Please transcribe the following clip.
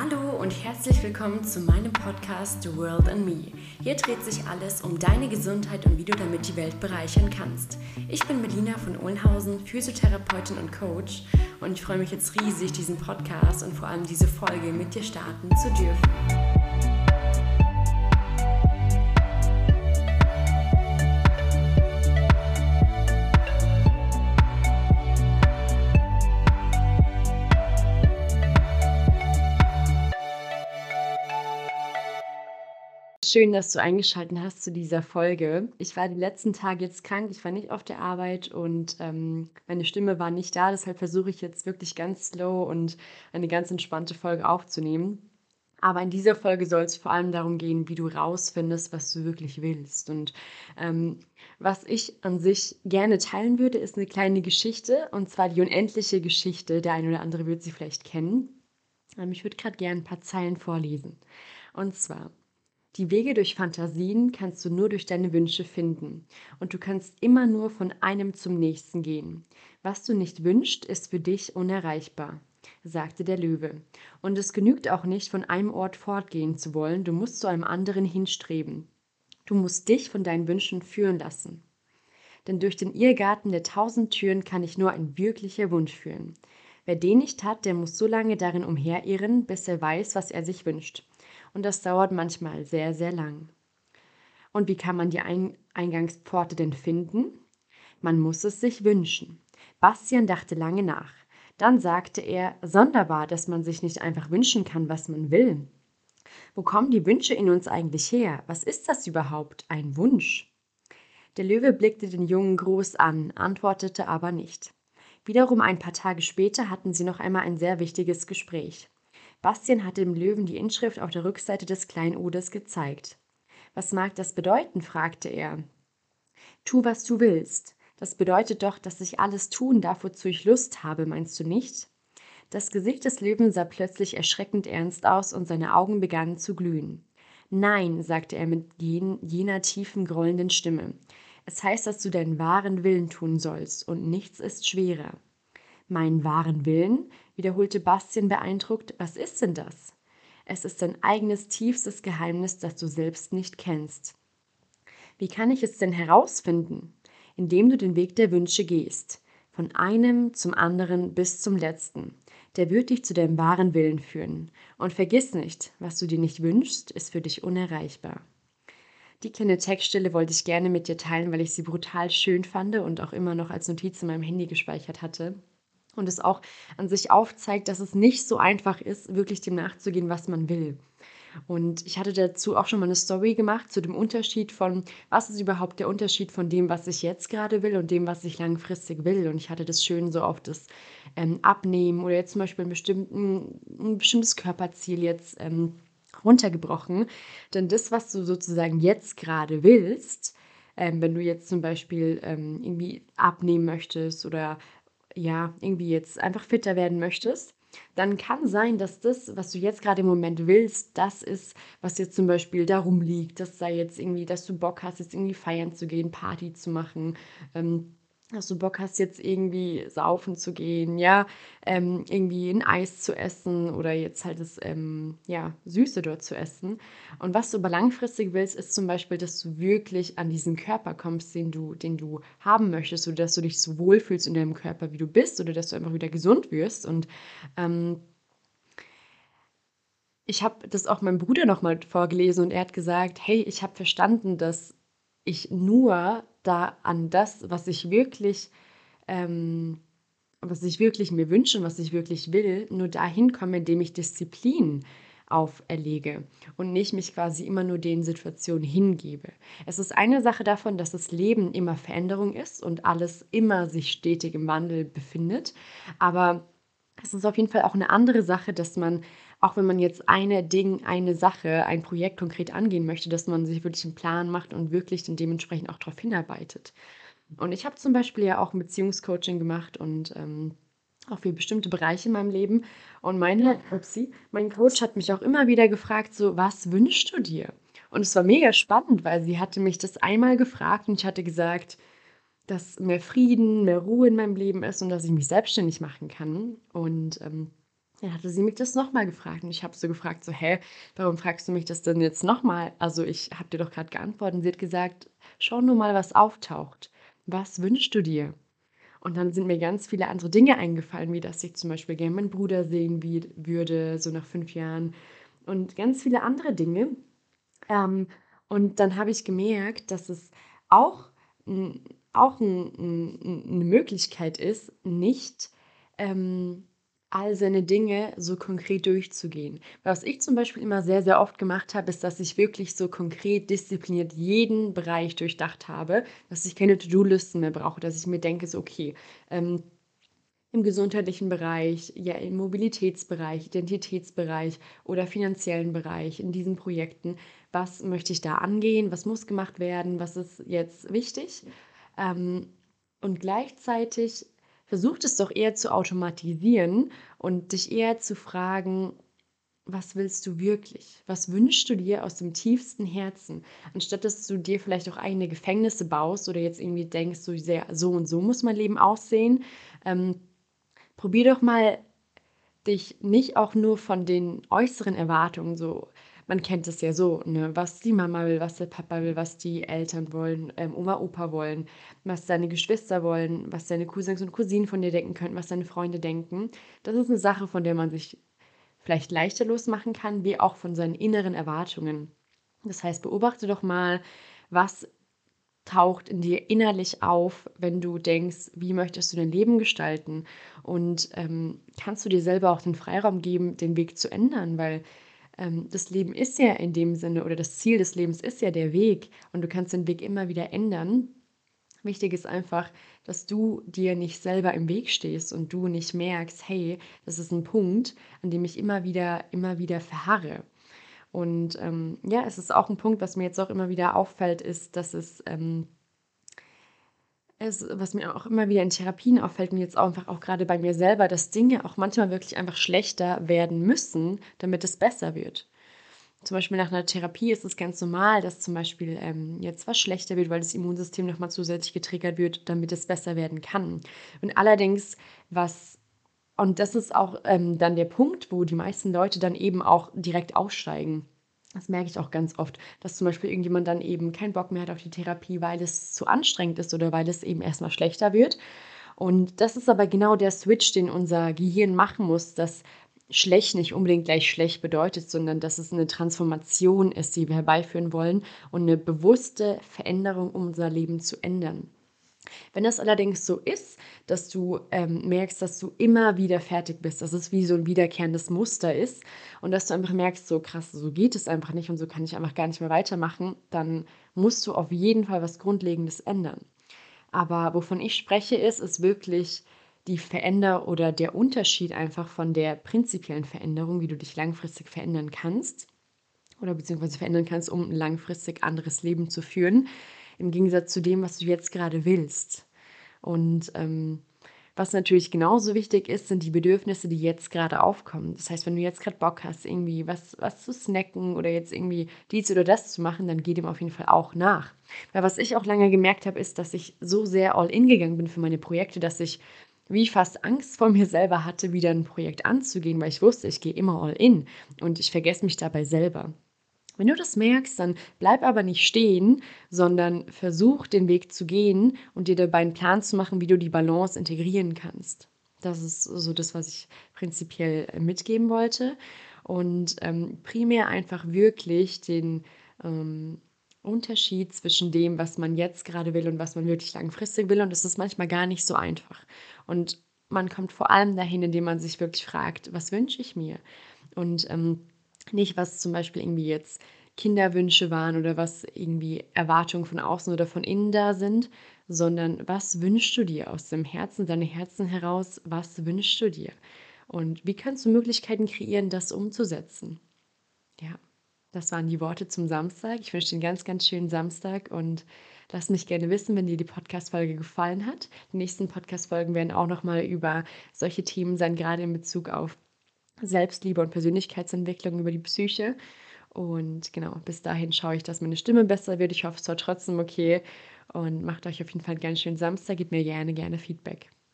Hallo und herzlich willkommen zu meinem Podcast The World and Me. Hier dreht sich alles um deine Gesundheit und wie du damit die Welt bereichern kannst. Ich bin Melina von Ohlenhausen, Physiotherapeutin und Coach und ich freue mich jetzt riesig, diesen Podcast und vor allem diese Folge mit dir starten zu dürfen. Schön, dass du eingeschaltet hast zu dieser Folge. Ich war die letzten Tage jetzt krank, ich war nicht auf der Arbeit und ähm, meine Stimme war nicht da. Deshalb versuche ich jetzt wirklich ganz slow und eine ganz entspannte Folge aufzunehmen. Aber in dieser Folge soll es vor allem darum gehen, wie du rausfindest, was du wirklich willst. Und ähm, was ich an sich gerne teilen würde, ist eine kleine Geschichte, und zwar die unendliche Geschichte. Der eine oder andere wird sie vielleicht kennen. Ähm, ich würde gerade gerne ein paar Zeilen vorlesen. Und zwar, die Wege durch Fantasien kannst du nur durch deine Wünsche finden. Und du kannst immer nur von einem zum nächsten gehen. Was du nicht wünschst, ist für dich unerreichbar, sagte der Löwe. Und es genügt auch nicht, von einem Ort fortgehen zu wollen, du musst zu einem anderen hinstreben. Du musst dich von deinen Wünschen führen lassen. Denn durch den Irrgarten der tausend Türen kann ich nur ein wirklicher Wunsch führen. Wer den nicht hat, der muss so lange darin umherirren, bis er weiß, was er sich wünscht und das dauert manchmal sehr, sehr lang. Und wie kann man die Eingangspforte denn finden? Man muss es sich wünschen. Bastian dachte lange nach. Dann sagte er, sonderbar, dass man sich nicht einfach wünschen kann, was man will. Wo kommen die Wünsche in uns eigentlich her? Was ist das überhaupt, ein Wunsch? Der Löwe blickte den Jungen groß an, antwortete aber nicht. Wiederum ein paar Tage später hatten sie noch einmal ein sehr wichtiges Gespräch. Bastian hatte dem Löwen die Inschrift auf der Rückseite des Kleinoders gezeigt. Was mag das bedeuten? fragte er. Tu, was du willst. Das bedeutet doch, dass ich alles tun darf, wozu ich Lust habe, meinst du nicht? Das Gesicht des Löwen sah plötzlich erschreckend ernst aus und seine Augen begannen zu glühen. Nein, sagte er mit jener tiefen, grollenden Stimme. Es heißt, dass du deinen wahren Willen tun sollst, und nichts ist schwerer. Meinen wahren Willen? wiederholte Bastian beeindruckt. Was ist denn das? Es ist dein eigenes tiefstes Geheimnis, das du selbst nicht kennst. Wie kann ich es denn herausfinden? Indem du den Weg der Wünsche gehst, von einem zum anderen bis zum letzten. Der wird dich zu deinem wahren Willen führen. Und vergiss nicht, was du dir nicht wünschst, ist für dich unerreichbar. Die kleine Textstelle wollte ich gerne mit dir teilen, weil ich sie brutal schön fand und auch immer noch als Notiz in meinem Handy gespeichert hatte und es auch an sich aufzeigt, dass es nicht so einfach ist, wirklich dem nachzugehen, was man will. Und ich hatte dazu auch schon mal eine Story gemacht zu dem Unterschied von, was ist überhaupt der Unterschied von dem, was ich jetzt gerade will und dem, was ich langfristig will. Und ich hatte das schön so auf das ähm, Abnehmen oder jetzt zum Beispiel ein, ein bestimmtes Körperziel jetzt ähm, runtergebrochen. Denn das, was du sozusagen jetzt gerade willst, ähm, wenn du jetzt zum Beispiel ähm, irgendwie abnehmen möchtest oder ja, irgendwie jetzt einfach fitter werden möchtest, dann kann sein, dass das, was du jetzt gerade im Moment willst, das ist, was jetzt zum Beispiel darum liegt. Das sei jetzt irgendwie, dass du Bock hast, jetzt irgendwie feiern zu gehen, Party zu machen, ähm, dass du Bock hast, jetzt irgendwie saufen zu gehen, ja, ähm, irgendwie ein Eis zu essen oder jetzt halt das, ähm, ja, Süße dort zu essen. Und was du aber langfristig willst, ist zum Beispiel, dass du wirklich an diesen Körper kommst, den du, den du haben möchtest, oder dass du dich so wohlfühlst in deinem Körper, wie du bist, oder dass du einfach wieder gesund wirst. Und ähm, ich habe das auch meinem Bruder nochmal vorgelesen und er hat gesagt, hey, ich habe verstanden, dass ich nur da an das, was ich wirklich, ähm, was ich wirklich mir wünsche und was ich wirklich will, nur dahin komme, indem ich Disziplin auferlege und nicht mich quasi immer nur den Situationen hingebe. Es ist eine Sache davon, dass das Leben immer Veränderung ist und alles immer sich stetig im Wandel befindet, aber es ist auf jeden Fall auch eine andere Sache, dass man auch wenn man jetzt eine Ding, eine Sache, ein Projekt konkret angehen möchte, dass man sich wirklich einen Plan macht und wirklich dann dementsprechend auch darauf hinarbeitet. Und ich habe zum Beispiel ja auch ein Beziehungscoaching gemacht und ähm, auch für bestimmte Bereiche in meinem Leben. Und meine, upsie, mein Coach hat mich auch immer wieder gefragt, so, was wünschst du dir? Und es war mega spannend, weil sie hatte mich das einmal gefragt und ich hatte gesagt, dass mehr Frieden, mehr Ruhe in meinem Leben ist und dass ich mich selbstständig machen kann. Und ähm, Dann hatte sie mich das nochmal gefragt und ich habe so gefragt, so, hä, warum fragst du mich das denn jetzt nochmal? Also ich habe dir doch gerade geantwortet und sie hat gesagt, schau nur mal, was auftaucht. Was wünschst du dir? Und dann sind mir ganz viele andere Dinge eingefallen, wie dass ich zum Beispiel gerne meinen Bruder sehen wie, würde, so nach fünf Jahren. Und ganz viele andere Dinge. Ähm, und dann habe ich gemerkt, dass es auch, auch eine Möglichkeit ist, nicht ähm, all seine Dinge so konkret durchzugehen. Was ich zum Beispiel immer sehr, sehr oft gemacht habe, ist, dass ich wirklich so konkret, diszipliniert jeden Bereich durchdacht habe, dass ich keine To-Do-Listen mehr brauche, dass ich mir denke, so okay, ähm, im gesundheitlichen Bereich, ja im Mobilitätsbereich, Identitätsbereich oder finanziellen Bereich, in diesen Projekten, was möchte ich da angehen, was muss gemacht werden, was ist jetzt wichtig. Ähm, und gleichzeitig versuch es doch eher zu automatisieren und dich eher zu fragen, was willst du wirklich? Was wünschst du dir aus dem tiefsten Herzen? Anstatt dass du dir vielleicht auch eigene Gefängnisse baust oder jetzt irgendwie denkst, so, sehr, so und so muss mein Leben aussehen. Ähm, probier doch mal, dich nicht auch nur von den äußeren Erwartungen so man kennt es ja so, ne, was die Mama will, was der Papa will, was die Eltern wollen, ähm, Oma, Opa wollen, was deine Geschwister wollen, was deine Cousins und Cousinen von dir denken könnten, was deine Freunde denken. Das ist eine Sache, von der man sich vielleicht leichter losmachen kann, wie auch von seinen inneren Erwartungen. Das heißt, beobachte doch mal, was taucht in dir innerlich auf, wenn du denkst, wie möchtest du dein Leben gestalten? Und ähm, kannst du dir selber auch den Freiraum geben, den Weg zu ändern, weil das Leben ist ja in dem Sinne oder das Ziel des Lebens ist ja der Weg und du kannst den Weg immer wieder ändern. Wichtig ist einfach, dass du dir nicht selber im Weg stehst und du nicht merkst, hey, das ist ein Punkt, an dem ich immer wieder, immer wieder verharre. Und ähm, ja, es ist auch ein Punkt, was mir jetzt auch immer wieder auffällt, ist, dass es ähm, es, was mir auch immer wieder in Therapien auffällt und jetzt auch einfach auch gerade bei mir selber, dass Dinge auch manchmal wirklich einfach schlechter werden müssen, damit es besser wird. Zum Beispiel nach einer Therapie ist es ganz normal, dass zum Beispiel ähm, jetzt was schlechter wird, weil das Immunsystem nochmal zusätzlich getriggert wird, damit es besser werden kann. Und allerdings, was, und das ist auch ähm, dann der Punkt, wo die meisten Leute dann eben auch direkt aussteigen das merke ich auch ganz oft, dass zum Beispiel irgendjemand dann eben keinen Bock mehr hat auf die Therapie, weil es zu anstrengend ist oder weil es eben erstmal schlechter wird. Und das ist aber genau der Switch, den unser Gehirn machen muss, dass schlecht nicht unbedingt gleich schlecht bedeutet, sondern dass es eine Transformation ist, die wir herbeiführen wollen und eine bewusste Veränderung, um unser Leben zu ändern. Wenn das allerdings so ist, dass du ähm, merkst, dass du immer wieder fertig bist, dass es wie so ein wiederkehrendes Muster ist und dass du einfach merkst, so krass, so geht es einfach nicht und so kann ich einfach gar nicht mehr weitermachen, dann musst du auf jeden Fall was Grundlegendes ändern. Aber wovon ich spreche, ist, ist wirklich die Veränderung oder der Unterschied einfach von der prinzipiellen Veränderung, wie du dich langfristig verändern kannst oder beziehungsweise verändern kannst, um ein langfristig anderes Leben zu führen, im Gegensatz zu dem, was du jetzt gerade willst. Und ähm, was natürlich genauso wichtig ist, sind die Bedürfnisse, die jetzt gerade aufkommen. Das heißt, wenn du jetzt gerade Bock hast, irgendwie was, was zu snacken oder jetzt irgendwie dies oder das zu machen, dann geh dem auf jeden Fall auch nach. Weil was ich auch lange gemerkt habe, ist, dass ich so sehr all in gegangen bin für meine Projekte, dass ich wie fast Angst vor mir selber hatte, wieder ein Projekt anzugehen, weil ich wusste, ich gehe immer all in und ich vergesse mich dabei selber. Wenn du das merkst, dann bleib aber nicht stehen, sondern versuch den Weg zu gehen und dir dabei einen Plan zu machen, wie du die Balance integrieren kannst. Das ist so das, was ich prinzipiell mitgeben wollte. Und ähm, primär einfach wirklich den ähm, Unterschied zwischen dem, was man jetzt gerade will und was man wirklich langfristig will. Und das ist manchmal gar nicht so einfach. Und man kommt vor allem dahin, indem man sich wirklich fragt, was wünsche ich mir? Und ähm, nicht, was zum Beispiel irgendwie jetzt Kinderwünsche waren oder was irgendwie Erwartungen von außen oder von innen da sind, sondern was wünschst du dir aus dem Herzen, deinem Herzen heraus, was wünschst du dir? Und wie kannst du Möglichkeiten kreieren, das umzusetzen? Ja, das waren die Worte zum Samstag. Ich wünsche dir einen ganz, ganz schönen Samstag und lass mich gerne wissen, wenn dir die Podcast-Folge gefallen hat. Die nächsten Podcast-Folgen werden auch nochmal über solche Themen sein, gerade in Bezug auf Selbstliebe und Persönlichkeitsentwicklung über die Psyche. Und genau, bis dahin schaue ich, dass meine Stimme besser wird. Ich hoffe, es war trotzdem okay. Und macht euch auf jeden Fall einen ganz schönen Samstag. Gebt mir gerne, gerne Feedback.